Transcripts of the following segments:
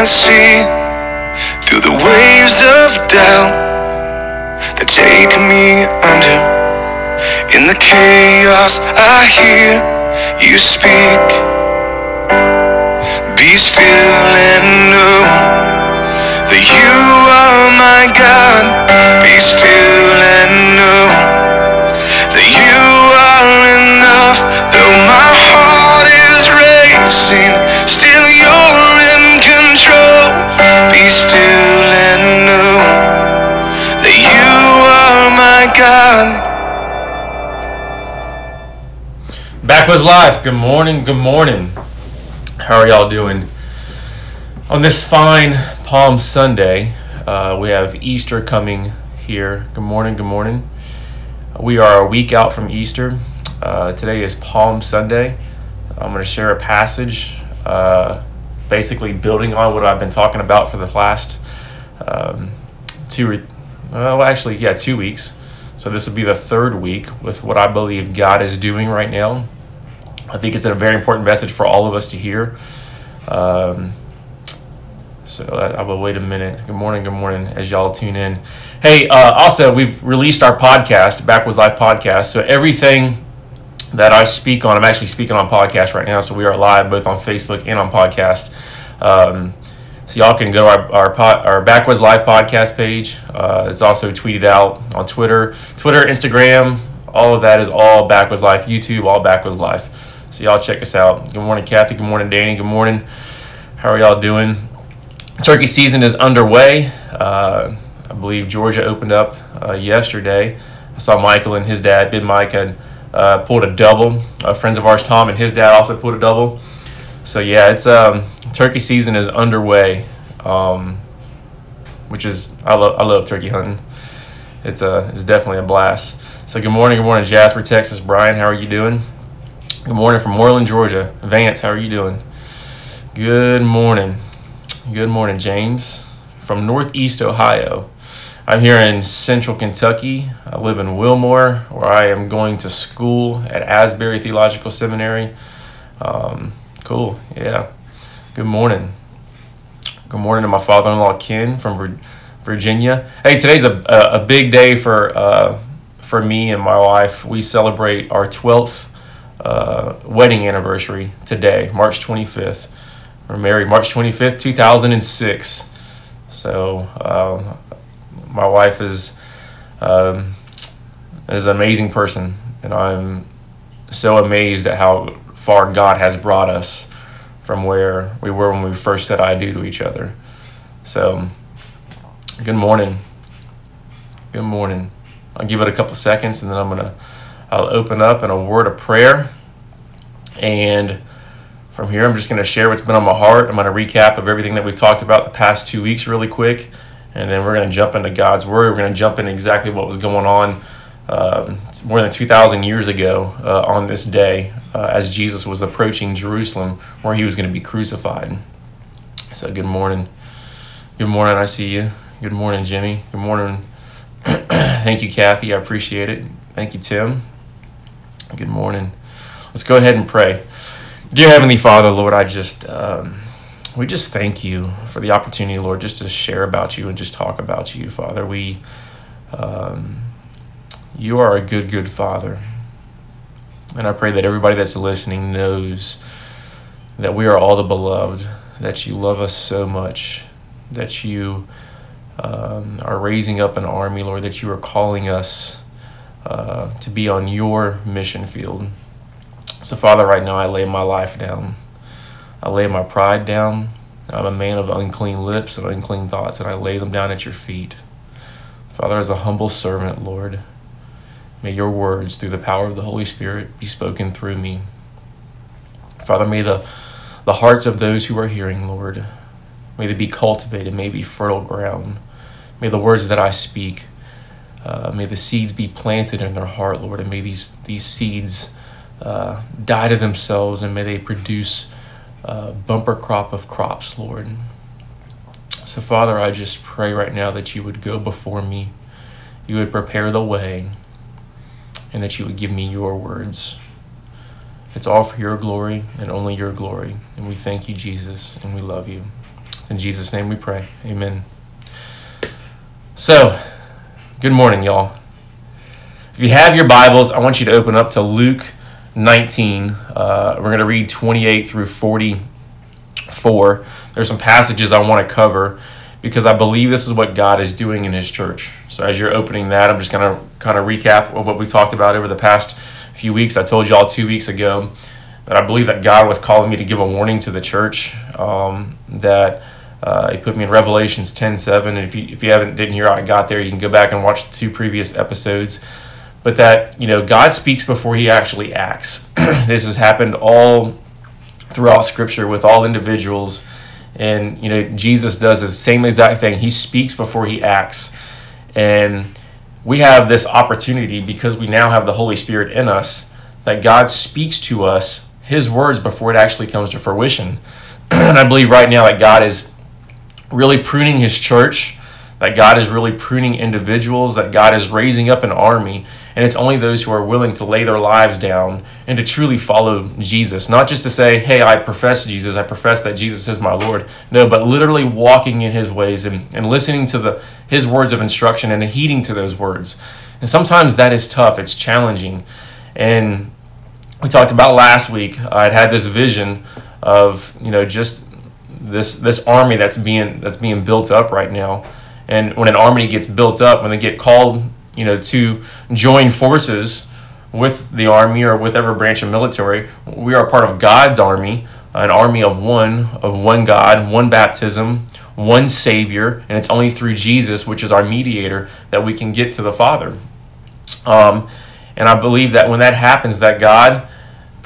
can't see through the waves of doubt that take me under. In the chaos, I hear you speak. Be still and know that you are my God. Be still Backwoods Live. Good morning. Good morning. How are y'all doing? On this fine Palm Sunday, uh, we have Easter coming here. Good morning. Good morning. We are a week out from Easter. Uh, today is Palm Sunday. I'm going to share a passage, uh, basically building on what I've been talking about for the last um, two, re- well, actually, yeah, two weeks. So this will be the third week with what I believe God is doing right now. I think it's a very important message for all of us to hear. Um, so I, I will wait a minute. Good morning, good morning, as y'all tune in. Hey, uh, also we've released our podcast, Backwoods Live podcast. So everything that I speak on, I'm actually speaking on podcast right now. So we are live both on Facebook and on podcast. Um, so y'all can go to our our, pod, our Backwoods Live podcast page. Uh, it's also tweeted out on Twitter, Twitter, Instagram. All of that is all Backwoods Life. YouTube, all Backwoods Life. So y'all check us out. Good morning, Kathy. Good morning, Danny. Good morning. How are y'all doing? Turkey season is underway. Uh, I believe Georgia opened up uh, yesterday. I saw Michael and his dad, Big Mike, had uh, pulled a double. Uh, friends of ours, Tom and his dad, also pulled a double. So yeah, it's um, turkey season is underway, um, which is I love I love turkey hunting. It's a it's definitely a blast. So good morning, good morning, Jasper, Texas. Brian, how are you doing? Good morning from Moreland, Georgia. Vance, how are you doing? Good morning. Good morning, James. From Northeast Ohio. I'm here in central Kentucky. I live in Wilmore, where I am going to school at Asbury Theological Seminary. Um, cool, yeah. Good morning. Good morning to my father in law, Ken, from Virginia. Hey, today's a, a, big day for, uh, for me and my wife. We celebrate our 12th uh, wedding anniversary today, March 25th. We're married March 25th, 2006. So uh, my wife is um, is an amazing person, and I'm so amazed at how far God has brought us from where we were when we first said I do to each other. So, good morning. Good morning. I'll give it a couple seconds, and then I'm gonna I'll open up in a word of prayer, and from here, I'm just going to share what's been on my heart. I'm going to recap of everything that we've talked about the past two weeks really quick. And then we're going to jump into God's Word. We're going to jump into exactly what was going on um, more than 2,000 years ago uh, on this day uh, as Jesus was approaching Jerusalem where he was going to be crucified. So, good morning. Good morning. I see you. Good morning, Jimmy. Good morning. Thank you, Kathy. I appreciate it. Thank you, Tim. Good morning. Let's go ahead and pray. Dear Heavenly Father, Lord, I just, um, we just thank you for the opportunity, Lord, just to share about you and just talk about you, Father. We, um, you are a good, good Father. And I pray that everybody that's listening knows that we are all the beloved, that you love us so much, that you um, are raising up an army, Lord, that you are calling us uh, to be on your mission field. So, Father, right now I lay my life down. I lay my pride down. I'm a man of unclean lips and unclean thoughts, and I lay them down at your feet. Father, as a humble servant, Lord, may your words, through the power of the Holy Spirit, be spoken through me. Father, may the, the hearts of those who are hearing, Lord, may they be cultivated, may be fertile ground. May the words that I speak, uh, may the seeds be planted in their heart, Lord, and may these, these seeds uh, die to themselves and may they produce a bumper crop of crops, Lord. So, Father, I just pray right now that you would go before me. you would prepare the way, and that you would give me your words. It's all for your glory and only your glory. And we thank you, Jesus, and we love you. It's in Jesus' name we pray. Amen. So, good morning, y'all. If you have your Bibles, I want you to open up to Luke 19. Uh, we're going to read 28 through 44. There's some passages I want to cover because I believe this is what God is doing in His church. So, as you're opening that, I'm just going to kind of recap of what we talked about over the past few weeks. I told you all two weeks ago that I believe that God was calling me to give a warning to the church. Um, that uh, He put me in Revelations 10 7. If you, if you haven't didn't hear how I got there, you can go back and watch the two previous episodes. But that, you know, God speaks before He actually acts. this has happened all throughout Scripture with all individuals. And, you know, Jesus does the same exact thing. He speaks before He acts. And we have this opportunity because we now have the Holy Spirit in us that God speaks to us His words before it actually comes to fruition. and I believe right now that God is really pruning His church, that God is really pruning individuals, that God is raising up an army and it's only those who are willing to lay their lives down and to truly follow Jesus. Not just to say, hey, I profess Jesus, I profess that Jesus is my Lord. No, but literally walking in his ways and, and listening to the his words of instruction and heeding to those words. And sometimes that is tough, it's challenging. And we talked about last week, I'd had this vision of, you know, just this this army that's being that's being built up right now. And when an army gets built up, when they get called you know, to join forces with the army or with every branch of military. We are part of God's army, an army of one, of one God, one baptism, one Savior, and it's only through Jesus, which is our mediator, that we can get to the Father. Um, and I believe that when that happens, that God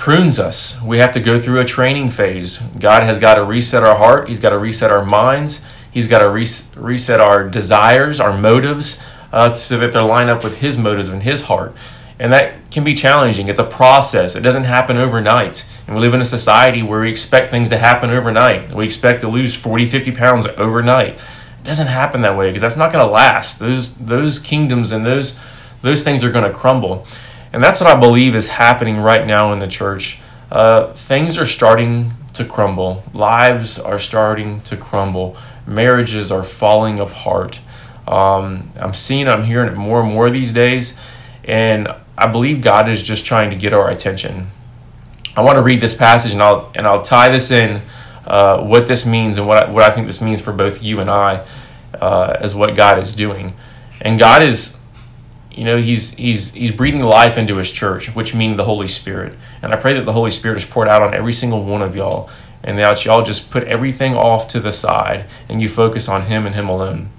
prunes us. We have to go through a training phase. God has got to reset our heart. He's got to reset our minds. He's got to reset our desires, our motives, uh, so that they line up with His motives and His heart. And that can be challenging. It's a process, it doesn't happen overnight. And we live in a society where we expect things to happen overnight. We expect to lose 40, 50 pounds overnight. It doesn't happen that way because that's not going to last. Those, those kingdoms and those, those things are going to crumble. And that's what I believe is happening right now in the church. Uh, things are starting to crumble, lives are starting to crumble, marriages are falling apart. Um, I'm seeing, I'm hearing it more and more these days, and I believe God is just trying to get our attention. I want to read this passage, and I'll and I'll tie this in uh, what this means and what I, what I think this means for both you and I uh, as what God is doing. And God is, you know, he's he's he's breathing life into His church, which means the Holy Spirit. And I pray that the Holy Spirit is poured out on every single one of y'all, and that y'all just put everything off to the side and you focus on Him and Him alone.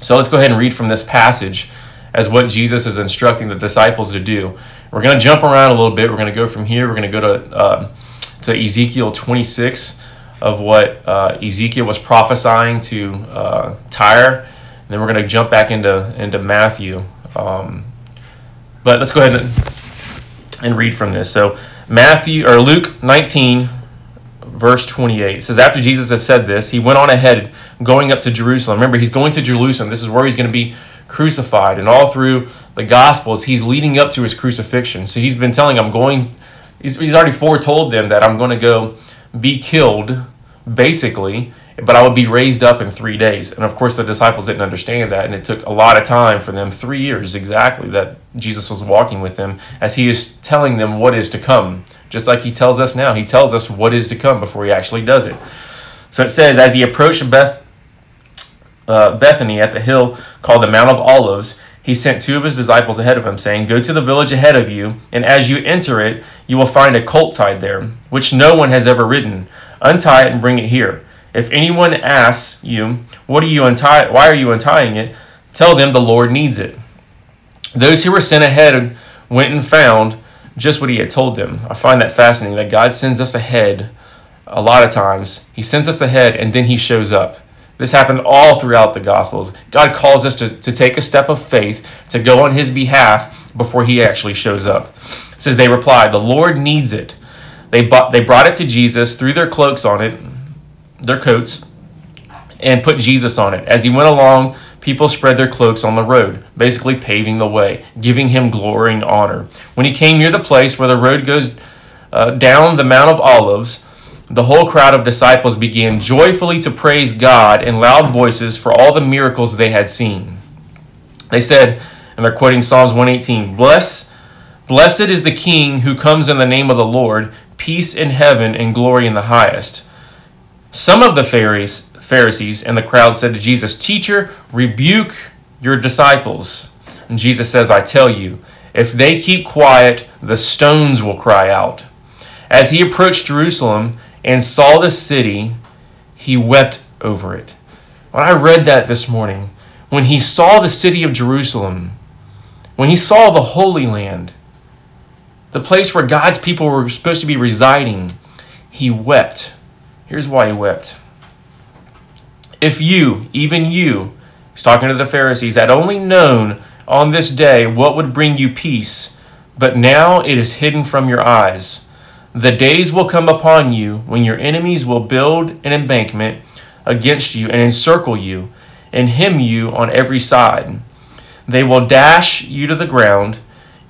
So let's go ahead and read from this passage as what Jesus is instructing the disciples to do. We're going to jump around a little bit. We're going to go from here. We're going to go to uh, to Ezekiel 26 of what uh, Ezekiel was prophesying to uh, Tyre. And then we're going to jump back into into Matthew. Um, but let's go ahead and, and read from this. So Matthew or Luke 19 verse 28 says after jesus has said this he went on ahead going up to jerusalem. Remember he's going to jerusalem. This is where he's going to be crucified and all through the gospels he's leading up to his crucifixion. So he's been telling i'm going he's, he's already foretold them that i'm going to go be killed basically but i would be raised up in three days and of course the disciples didn't understand that and it took a lot of time for them three years exactly that jesus was walking with them as he is telling them what is to come just like he tells us now. He tells us what is to come before he actually does it. So it says, as he approached Beth, uh, Bethany at the hill called the Mount of Olives, he sent two of his disciples ahead of him, saying, Go to the village ahead of you, and as you enter it, you will find a colt tied there, which no one has ever ridden. Untie it and bring it here. If anyone asks you, What are you untie? Why are you untying it? Tell them the Lord needs it. Those who were sent ahead went and found just what he had told them. I find that fascinating that God sends us ahead a lot of times. He sends us ahead and then he shows up. This happened all throughout the Gospels. God calls us to, to take a step of faith, to go on his behalf before he actually shows up. It says they replied, The Lord needs it. They, bought, they brought it to Jesus, threw their cloaks on it, their coats, and put Jesus on it. As he went along, people spread their cloaks on the road, basically paving the way, giving him glory and honor. When he came near the place where the road goes uh, down the Mount of Olives, the whole crowd of disciples began joyfully to praise God in loud voices for all the miracles they had seen. They said, and they're quoting Psalms 118, Bless, Blessed is the King who comes in the name of the Lord, peace in heaven and glory in the highest. Some of the Pharisees and the crowd said to Jesus, Teacher, rebuke your disciples. And Jesus says, I tell you, if they keep quiet, the stones will cry out. As he approached Jerusalem and saw the city, he wept over it. When I read that this morning, when he saw the city of Jerusalem, when he saw the Holy Land, the place where God's people were supposed to be residing, he wept. Here's why he wept. If you, even you, he's talking to the Pharisees, had only known on this day what would bring you peace, but now it is hidden from your eyes. The days will come upon you when your enemies will build an embankment against you and encircle you and hem you on every side. They will dash you to the ground,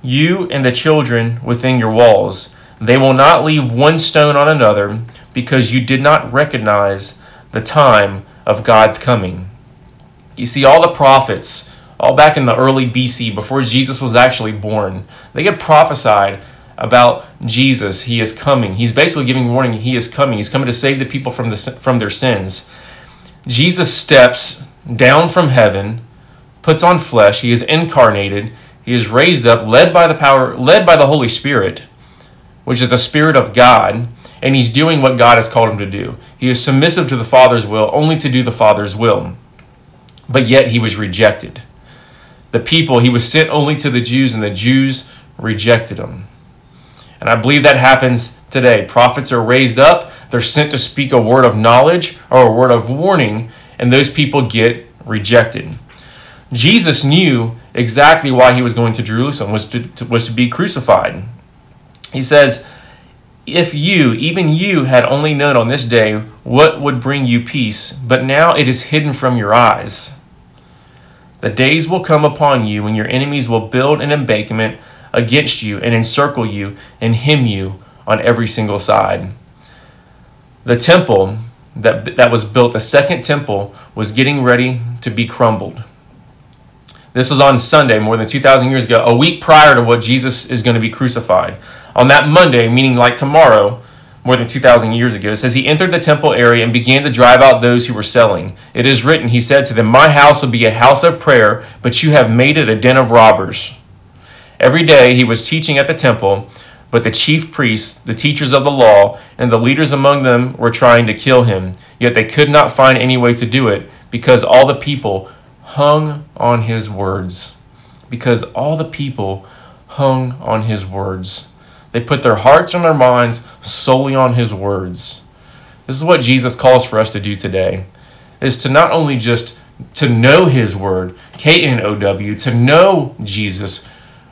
you and the children within your walls. They will not leave one stone on another because you did not recognize the time of God's coming. You see, all the prophets, all back in the early BC, before Jesus was actually born, they had prophesied about Jesus. He is coming. He's basically giving warning. He is coming. He's coming to save the people from the from their sins. Jesus steps down from heaven, puts on flesh. He is incarnated. He is raised up, led by the power, led by the Holy Spirit, which is the Spirit of God, and he's doing what God has called him to do. He is submissive to the Father's will, only to do the Father's will. But yet he was rejected. The people, he was sent only to the Jews, and the Jews rejected him. And I believe that happens today. Prophets are raised up, they're sent to speak a word of knowledge or a word of warning, and those people get rejected. Jesus knew exactly why he was going to Jerusalem was to, to, was to be crucified. He says, "If you, even you had only known on this day what would bring you peace, but now it is hidden from your eyes. The days will come upon you when your enemies will build an embankment against you and encircle you and hem you on every single side." The temple that, that was built, the second temple, was getting ready to be crumbled. This was on Sunday, more than 2,000 years ago, a week prior to what Jesus is going to be crucified. On that Monday, meaning like tomorrow, more than 2,000 years ago, it says, He entered the temple area and began to drive out those who were selling. It is written, He said to them, My house will be a house of prayer, but you have made it a den of robbers. Every day he was teaching at the temple but the chief priests, the teachers of the law, and the leaders among them were trying to kill him, yet they could not find any way to do it, because all the people hung on his words. Because all the people hung on his words. They put their hearts and their minds solely on his words. This is what Jesus calls for us to do today. Is to not only just to know his word, K N O W, to know Jesus,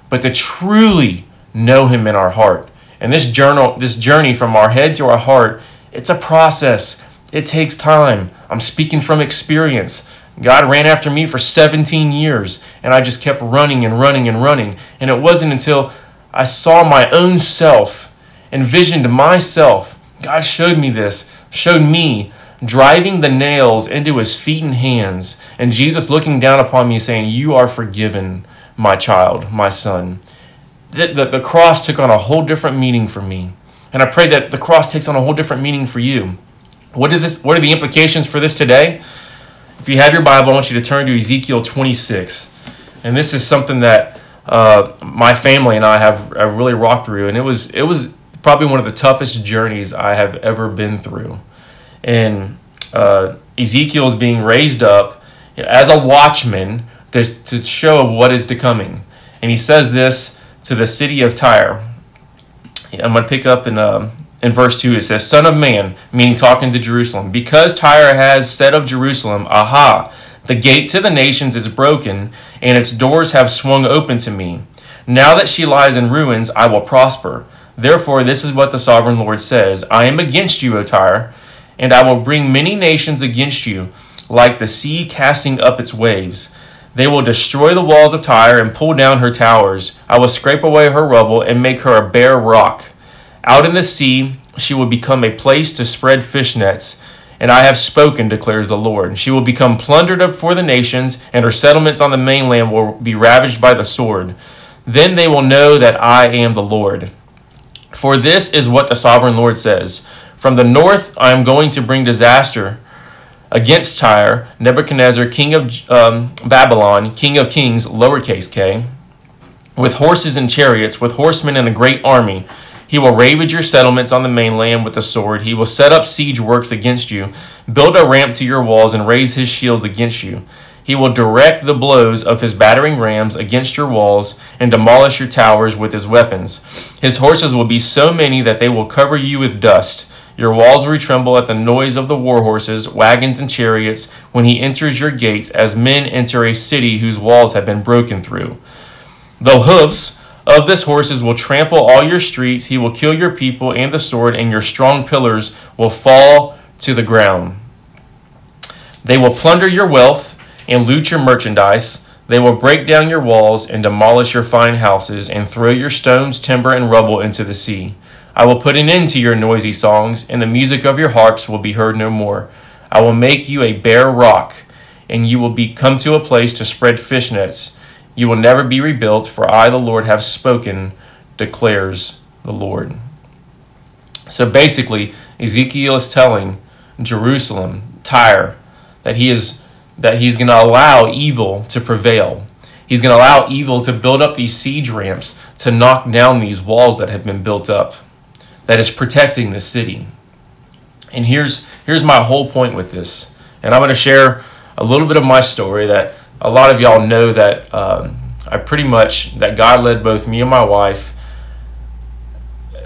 but to truly know him in our heart. And this journal this journey from our head to our heart, it's a process. It takes time. I'm speaking from experience. God ran after me for 17 years, and I just kept running and running and running. And it wasn't until I saw my own self, envisioned myself. God showed me this, showed me driving the nails into his feet and hands, and Jesus looking down upon me saying, You are forgiven, my child, my son the, the, the cross took on a whole different meaning for me. And I pray that the cross takes on a whole different meaning for you. What is this? What are the implications for this today? If you have your Bible, I want you to turn to Ezekiel 26. And this is something that uh, my family and I have, have really rocked through. And it was, it was probably one of the toughest journeys I have ever been through. And uh, Ezekiel is being raised up as a watchman to, to show what is to coming. And he says this to the city of Tyre. I'm going to pick up in, uh, in verse 2. It says, Son of man, meaning talking to Jerusalem, because Tyre has said of Jerusalem, Aha, the gate to the nations is broken, and its doors have swung open to me. Now that she lies in ruins, I will prosper. Therefore, this is what the sovereign Lord says I am against you, O Tyre, and I will bring many nations against you like the sea casting up its waves. They will destroy the walls of Tyre and pull down her towers. I will scrape away her rubble and make her a bare rock. Out in the sea, she will become a place to spread fish nets. And I have spoken, declares the Lord. She will become plundered up for the nations, and her settlements on the mainland will be ravaged by the sword. Then they will know that I am the Lord. For this is what the sovereign Lord says From the north I am going to bring disaster against Tyre, Nebuchadnezzar, king of um, Babylon, king of kings, lowercase k, with horses and chariots, with horsemen and a great army. He will ravage your settlements on the mainland with the sword. He will set up siege works against you, build a ramp to your walls, and raise his shields against you. He will direct the blows of his battering rams against your walls and demolish your towers with his weapons. His horses will be so many that they will cover you with dust. Your walls will tremble at the noise of the war horses, wagons, and chariots when he enters your gates, as men enter a city whose walls have been broken through. The hoofs of this horses will trample all your streets. He will kill your people and the sword, and your strong pillars will fall to the ground. They will plunder your wealth and loot your merchandise. They will break down your walls and demolish your fine houses, and throw your stones, timber, and rubble into the sea. I will put an end to your noisy songs, and the music of your harps will be heard no more. I will make you a bare rock, and you will be come to a place to spread fish nets. You will never be rebuilt, for I, the Lord, have spoken, declares the Lord. So basically, Ezekiel is telling Jerusalem, Tyre, that he is that he's going to allow evil to prevail. He's going to allow evil to build up these siege ramps to knock down these walls that have been built up that is protecting the city. And here's here's my whole point with this. And I'm going to share a little bit of my story that a lot of y'all know that um, I pretty much that God led both me and my wife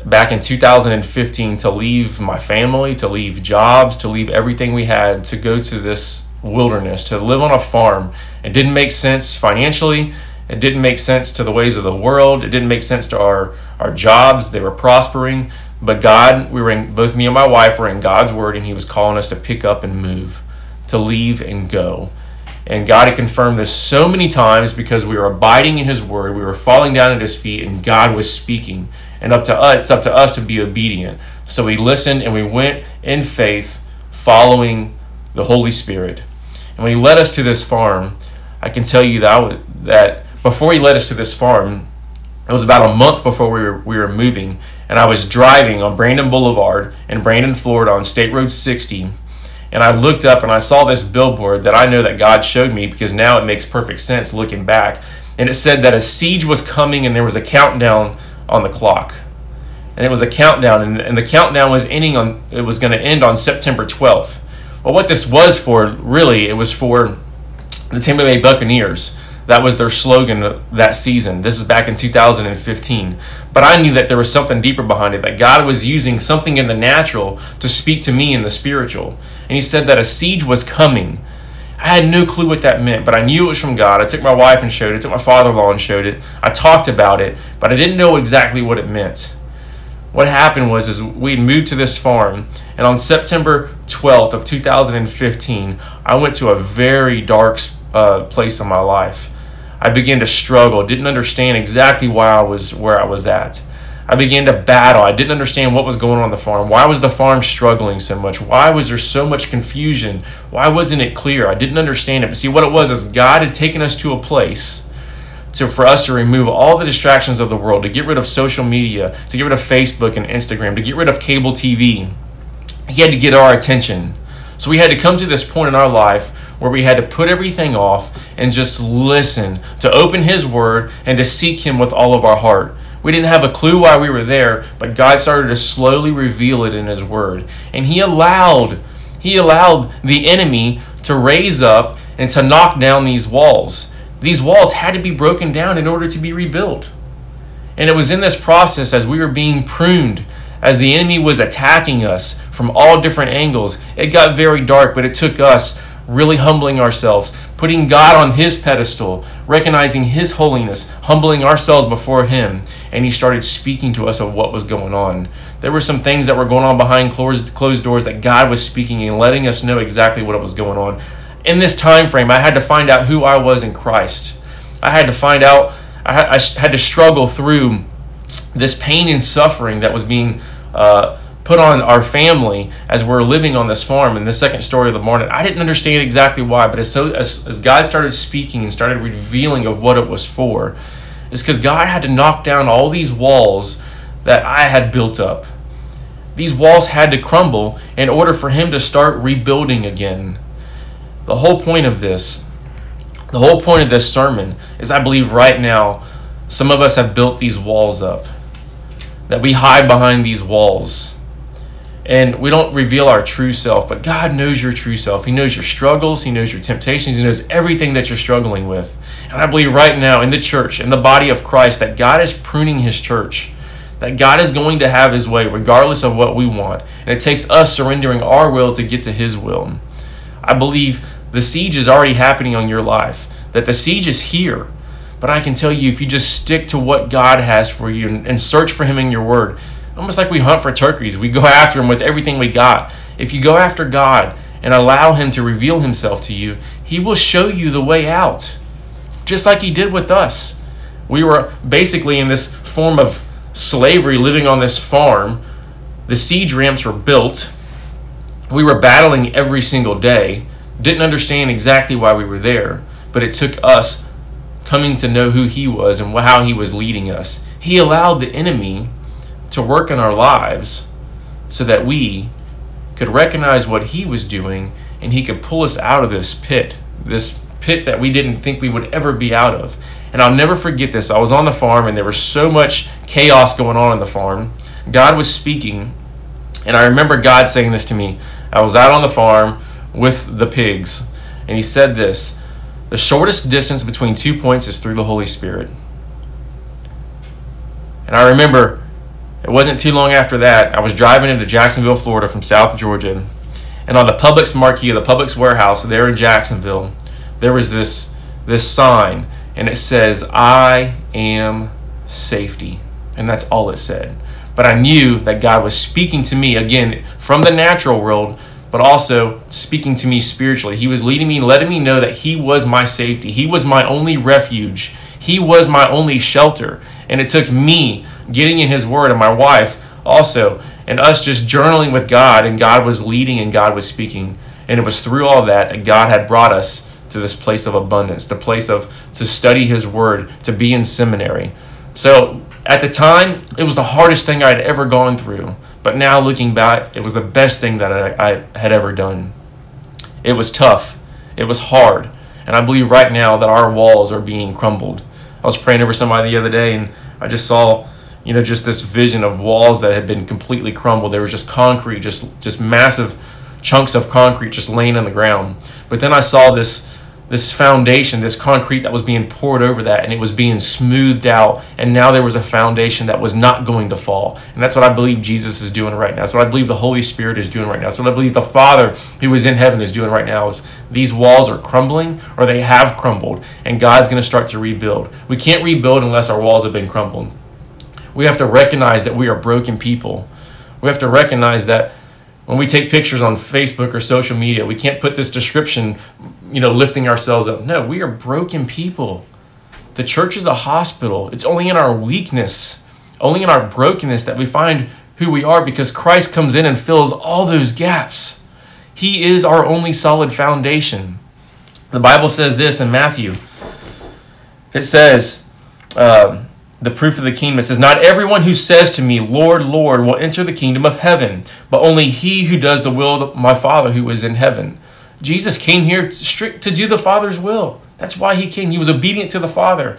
back in 2015 to leave my family, to leave jobs, to leave everything we had to go to this wilderness, to live on a farm. It didn't make sense financially. It didn't make sense to the ways of the world. It didn't make sense to our, our jobs. They were prospering. But God, we were in, both me and my wife were in God's word, and He was calling us to pick up and move, to leave and go. And God had confirmed this so many times because we were abiding in His word, we were falling down at His feet, and God was speaking. And up to us, it's up to us to be obedient. So we listened and we went in faith, following the Holy Spirit. And when He led us to this farm, I can tell you that that before He led us to this farm, it was about a month before we were we were moving, and I was driving on Brandon Boulevard in Brandon, Florida, on State Road 60, and I looked up and I saw this billboard that I know that God showed me because now it makes perfect sense looking back, and it said that a siege was coming and there was a countdown on the clock, and it was a countdown, and, and the countdown was ending on it was going to end on September 12th. Well, what this was for, really, it was for the Tampa Bay Buccaneers that was their slogan that season. This is back in 2015. But I knew that there was something deeper behind it, that God was using something in the natural to speak to me in the spiritual. And He said that a siege was coming. I had no clue what that meant, but I knew it was from God. I took my wife and showed it, I took my father in law and showed it. I talked about it, but I didn't know exactly what it meant. What happened was is we moved to this farm, and on September 12th of 2015, I went to a very dark uh, place in my life. I began to struggle, didn't understand exactly why I was where I was at. I began to battle. I didn't understand what was going on, on the farm. Why was the farm struggling so much? Why was there so much confusion? Why wasn't it clear? I didn't understand it. But see, what it was is God had taken us to a place to, for us to remove all the distractions of the world, to get rid of social media, to get rid of Facebook and Instagram, to get rid of cable TV. He had to get our attention. So we had to come to this point in our life where we had to put everything off and just listen, to open His Word, and to seek Him with all of our heart. We didn't have a clue why we were there, but God started to slowly reveal it in His Word. And He allowed, He allowed the enemy to raise up and to knock down these walls. These walls had to be broken down in order to be rebuilt. And it was in this process as we were being pruned, as the enemy was attacking us from all different angles. It got very dark, but it took us really humbling ourselves, putting God on His pedestal, recognizing His holiness, humbling ourselves before Him, and He started speaking to us of what was going on. There were some things that were going on behind closed, doors that God was speaking and letting us know exactly what was going on. in this time frame, I had to find out who I was in Christ. I had to find out, I had, I had to struggle through this pain and suffering that was being uh, put on our family as we're living on this farm in the second story of the morning. I didn't understand exactly why, but as, so, as, as God started speaking and started revealing of what it was for, is because God had to knock down all these walls that I had built up. These walls had to crumble in order for Him to start rebuilding again. The whole point of this, the whole point of this sermon is I believe right now, some of us have built these walls up. That we hide behind these walls and we don't reveal our true self, but God knows your true self. He knows your struggles, He knows your temptations, He knows everything that you're struggling with. And I believe right now in the church, in the body of Christ, that God is pruning His church, that God is going to have His way regardless of what we want. And it takes us surrendering our will to get to His will. I believe the siege is already happening on your life, that the siege is here. But I can tell you, if you just stick to what God has for you and, search for Him in your Word, almost like we hunt for turkeys. We go after him with everything we got. If you go after God and allow him to reveal himself to you, he will show you the way out. Just like he did with us. We were basically in this form of slavery living on this farm. The siege ramps were built. We were battling every single day. Didn't understand exactly why we were there, but it took us coming to know who he was and how he was leading us. He allowed the enemy to work in our lives so that we could recognize what he was doing and he could pull us out of this pit, this pit that we didn't think we would ever be out of. And I'll never forget this. I was on the farm and there was so much chaos going on in the farm. God was speaking, and I remember God saying this to me. I was out on the farm with the pigs, and He said this The shortest distance between two points is through the Holy Spirit. And I remember it wasn't too long after that, I was driving into Jacksonville, Florida from South Georgia. And on the Publix marquee, of the Publix warehouse there in Jacksonville, there was this, this sign, and it says, I am safety. And that's all it said. But I knew that God was speaking to me, again, from the natural world, but also speaking to me spiritually. He was leading me, letting me know that He was my safety. He was my only refuge. He was my only shelter. And it took me getting in His Word and my wife also, and us just journaling with God, and God was leading and God was speaking. And it was through all that that God had brought us to this place of abundance, the place of to study His Word, to be in seminary. So at the time, it was the hardest thing I'd ever gone through. But now looking back, it was the best thing that I, I had ever done. It was tough, it was hard. And I believe right now that our walls are being crumbled. I was praying over somebody the other day, and I just saw you know, just this vision of walls that had been completely crumbled. There was just concrete, just just massive chunks of concrete just laying on the ground. But then I saw this this foundation, this concrete that was being poured over that, and it was being smoothed out. And now there was a foundation that was not going to fall. And that's what I believe Jesus is doing right now. That's what I believe the Holy Spirit is doing right now. That's what I believe the Father who is in heaven is doing right now. Is these walls are crumbling or they have crumbled, and God's going to start to rebuild. We can't rebuild unless our walls have been crumbled. We have to recognize that we are broken people. We have to recognize that when we take pictures on Facebook or social media, we can't put this description, you know, lifting ourselves up. No, we are broken people. The church is a hospital. It's only in our weakness, only in our brokenness that we find who we are because Christ comes in and fills all those gaps. He is our only solid foundation. The Bible says this in Matthew. It says, um, the proof of the kingdom. It says, Not everyone who says to me, Lord, Lord, will enter the kingdom of heaven, but only he who does the will of my Father who is in heaven. Jesus came here strict to do the Father's will. That's why he came. He was obedient to the Father.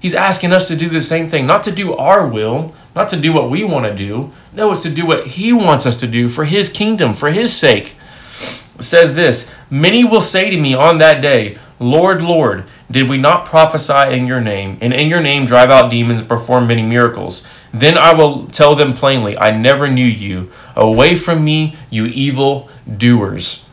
He's asking us to do the same thing, not to do our will, not to do what we want to do. No, it's to do what he wants us to do for his kingdom, for his sake. It says this Many will say to me on that day, Lord, Lord, did we not prophesy in your name, and in your name drive out demons and perform many miracles? Then I will tell them plainly, I never knew you. Away from me, you evil doers.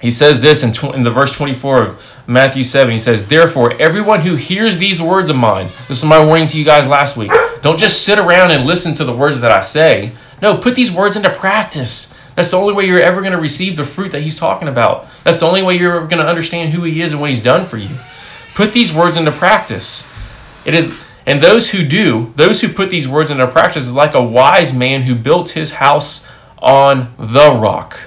He says this in, tw- in the verse 24 of Matthew 7. He says, Therefore, everyone who hears these words of mine, this is my warning to you guys last week. Don't just sit around and listen to the words that I say. No, put these words into practice. That's the only way you're ever going to receive the fruit that he's talking about. That's the only way you're going to understand who he is and what he's done for you. Put these words into practice. It is and those who do, those who put these words into practice is like a wise man who built his house on the rock.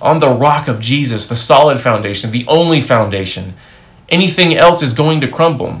On the rock of Jesus, the solid foundation, the only foundation. Anything else is going to crumble.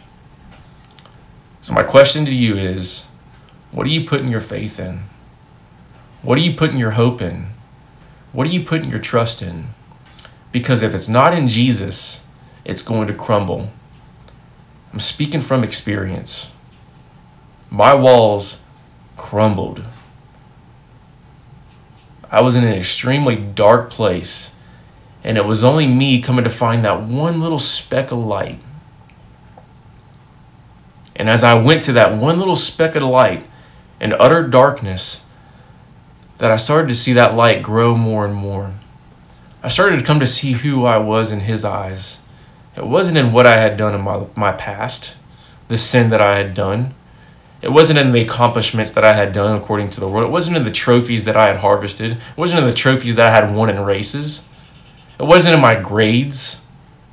So, my question to you is what are you putting your faith in? What are you putting your hope in? What are you putting your trust in? Because if it's not in Jesus, it's going to crumble. I'm speaking from experience. My walls crumbled. I was in an extremely dark place, and it was only me coming to find that one little speck of light and as I went to that one little speck of light in utter darkness, that I started to see that light grow more and more. I started to come to see who I was in His eyes. It wasn't in what I had done in my, my past, the sin that I had done. It wasn't in the accomplishments that I had done according to the world. It wasn't in the trophies that I had harvested. It wasn't in the trophies that I had won in races. It wasn't in my grades.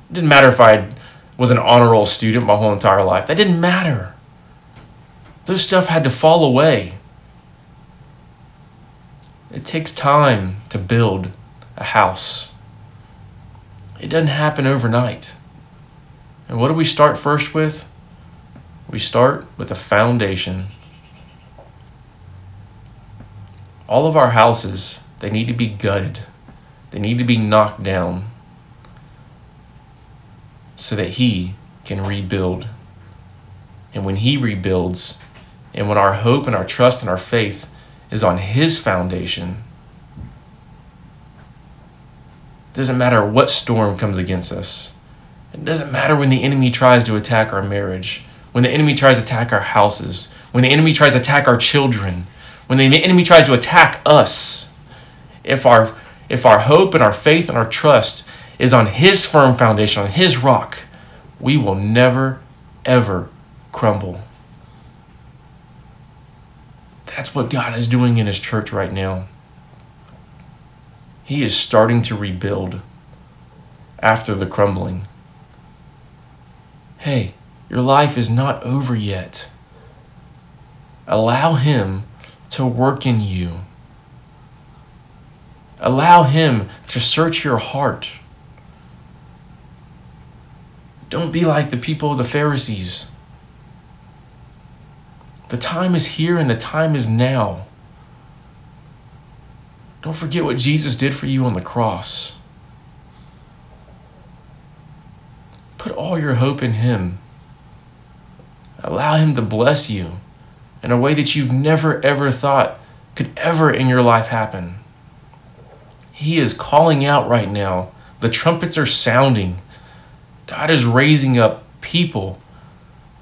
It didn't matter if I had was an honor roll student my whole entire life. That didn't matter. Those stuff had to fall away. It takes time to build a house. It doesn't happen overnight. And what do we start first with? We start with a foundation. All of our houses, they need to be gutted. They need to be knocked down so that He can rebuild. And when He rebuilds, and when our hope and our trust and our faith is on His foundation, it doesn't matter what storm comes against us. It doesn't matter when the enemy tries to attack our marriage, when the enemy tries to attack our houses, when the enemy tries to attack our children, when the enemy tries to attack us. If our if our hope and our faith and our trust is on His firm foundation, on His rock, we will never, ever crumble. That's what God is doing in His church right now. He is starting to rebuild after the crumbling. Hey, your life is not over yet. Allow Him to work in you. Allow Him to search your heart. Don't be like the people of the Pharisees. The time is here and the time is now. Don't forget what Jesus did for you on the cross. Put all your hope in Him. Allow Him to bless you in a way that you've never ever thought could ever in your life happen. He is calling out right now. The trumpets are sounding. God is raising up people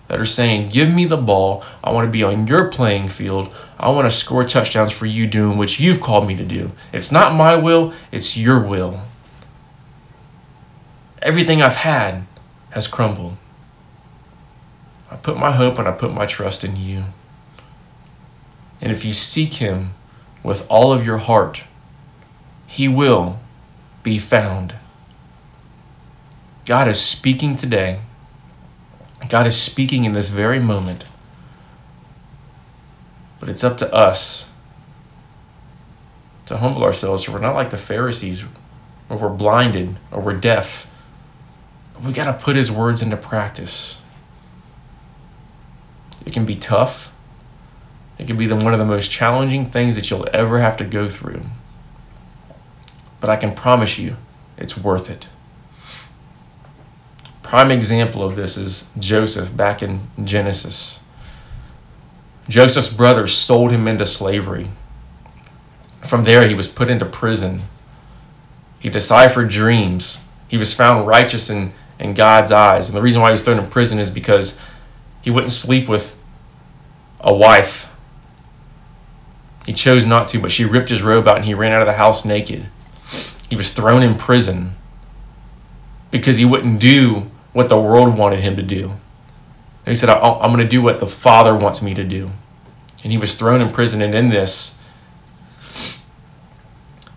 that are saying, Give me the ball. I want to be on your playing field. I want to score touchdowns for you doing what you've called me to do. It's not my will, it's your will. Everything I've had has crumbled. I put my hope and I put my trust in you. And if you seek Him with all of your heart, He will be found. God is speaking today. God is speaking in this very moment. But it's up to us to humble ourselves so we're not like the Pharisees, or we're blinded, or we're deaf. We got to put His words into practice. It can be tough. It can be the, one of the most challenging things that you'll ever have to go through. But I can promise you, it's worth it. Prime example of this is Joseph back in Genesis. Joseph's brothers sold him into slavery. From there, he was put into prison. He deciphered dreams. He was found righteous in, in God's eyes. And the reason why he was thrown in prison is because he wouldn't sleep with a wife. He chose not to, but she ripped his robe out and he ran out of the house naked. He was thrown in prison because he wouldn't do what the world wanted him to do. And he said, I'm going to do what the Father wants me to do. And he was thrown in prison. And in this,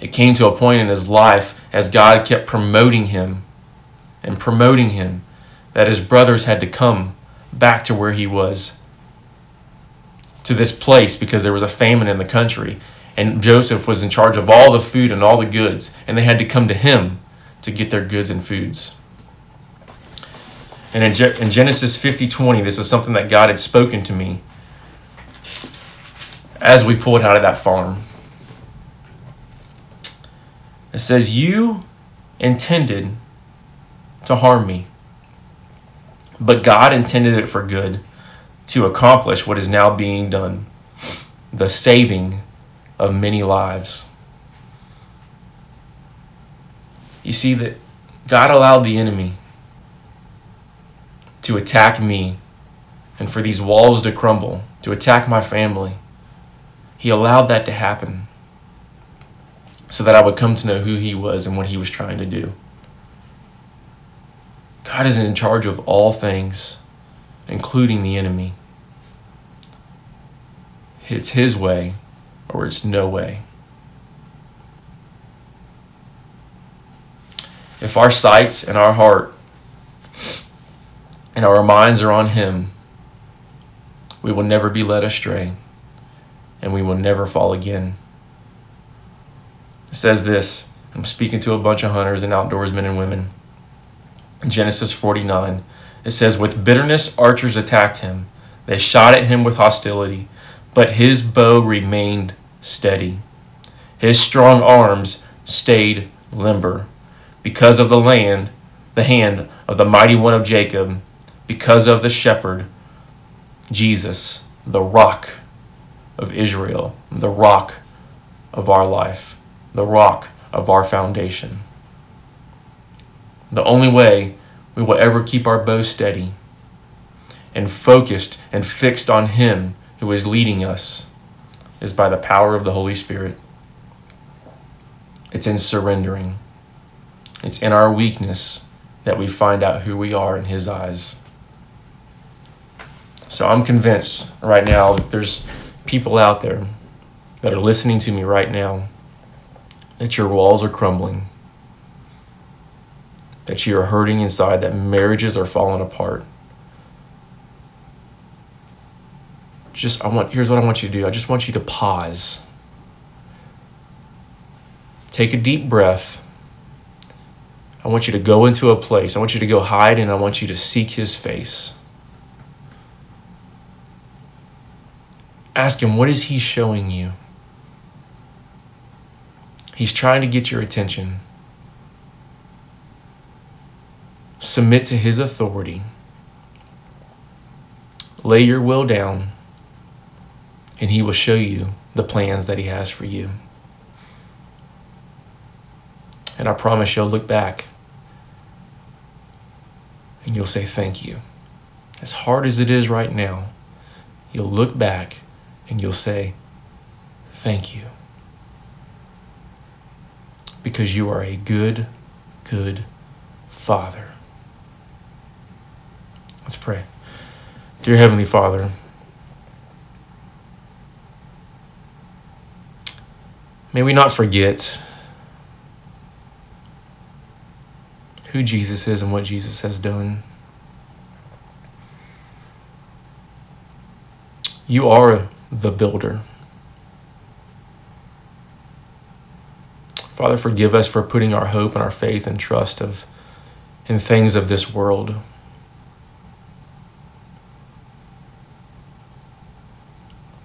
it came to a point in his life as God kept promoting him and promoting him that his brothers had to come back to where he was to this place because there was a famine in the country and Joseph was in charge of all the food and all the goods and they had to come to him to get their goods and foods. And in, Ge- in Genesis 50 20, this is something that God had spoken to me as we pulled out of that farm. It says, You intended to harm me, but God intended it for good to accomplish what is now being done the saving of many lives. You see, that God allowed the enemy to attack me and for these walls to crumble, to attack my family. He allowed that to happen so that I would come to know who He was and what He was trying to do. God is in charge of all things, including the enemy. It's His way or it's no way. If our sights and our heart and our minds are on Him, we will never be led astray and we will never fall again. It says this I'm speaking to a bunch of hunters and outdoorsmen and women. In Genesis 49, it says, With bitterness, archers attacked him. They shot at him with hostility, but his bow remained steady. His strong arms stayed limber. Because of the land, the hand of the mighty one of Jacob, because of the shepherd, Jesus, the rock of Israel, the rock of our life, the rock of our foundation. The only way we will ever keep our bow steady and focused and fixed on Him who is leading us is by the power of the Holy Spirit. It's in surrendering, it's in our weakness that we find out who we are in His eyes. So I'm convinced right now that there's people out there that are listening to me right now that your walls are crumbling, that you are hurting inside, that marriages are falling apart. Just I want here's what I want you to do. I just want you to pause. Take a deep breath. I want you to go into a place. I want you to go hide and I want you to seek his face. Ask him, what is he showing you? He's trying to get your attention. Submit to his authority. Lay your will down, and he will show you the plans that he has for you. And I promise you'll look back and you'll say, Thank you. As hard as it is right now, you'll look back and you'll say, Thank you. Because you are a good, good Father. Let's pray. Dear Heavenly Father, may we not forget who Jesus is and what Jesus has done. You are the builder. Father, forgive us for putting our hope and our faith and trust of in things of this world.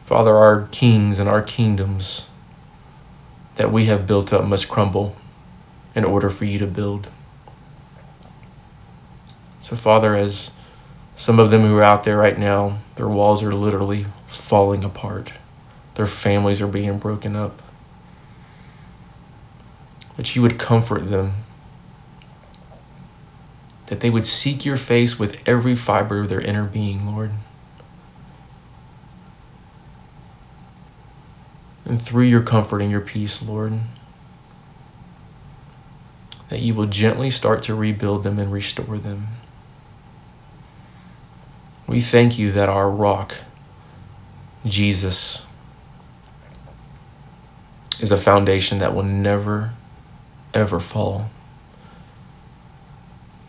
Father, our kings and our kingdoms that we have built up must crumble in order for you to build. So, Father, as some of them who are out there right now, their walls are literally falling apart. Their families are being broken up. that you would comfort them, that they would seek your face with every fiber of their inner being, Lord. And through your comfort and your peace, Lord, that you will gently start to rebuild them and restore them. We thank you that our rock, Jesus, is a foundation that will never, ever fall.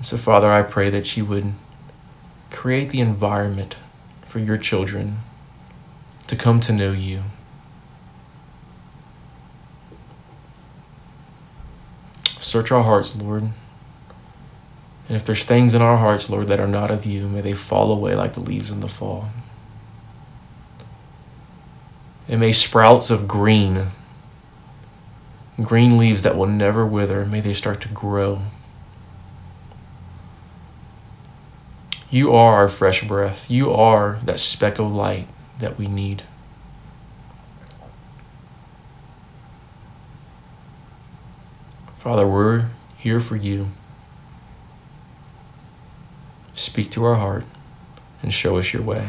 So, Father, I pray that you would create the environment for your children to come to know you. Search our hearts, Lord. And if there's things in our hearts, Lord, that are not of you, may they fall away like the leaves in the fall. And may sprouts of green, green leaves that will never wither, may they start to grow. You are our fresh breath. You are that speck of light that we need. Father, we're here for you. Speak to our heart and show us your way.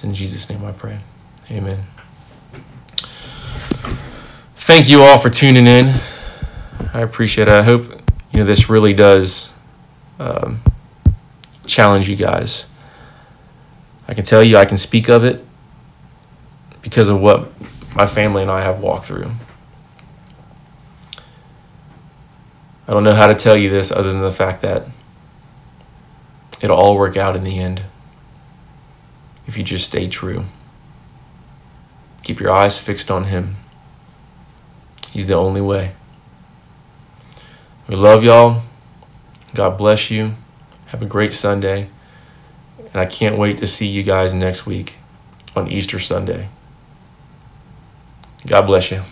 It's in Jesus' name I pray. Amen. Thank you all for tuning in. I appreciate it. I hope you know this really does um, challenge you guys. I can tell you, I can speak of it because of what my family and I have walked through. I don't know how to tell you this other than the fact that it'll all work out in the end if you just stay true. Keep your eyes fixed on Him. He's the only way. We love y'all. God bless you. Have a great Sunday. And I can't wait to see you guys next week on Easter Sunday. God bless you.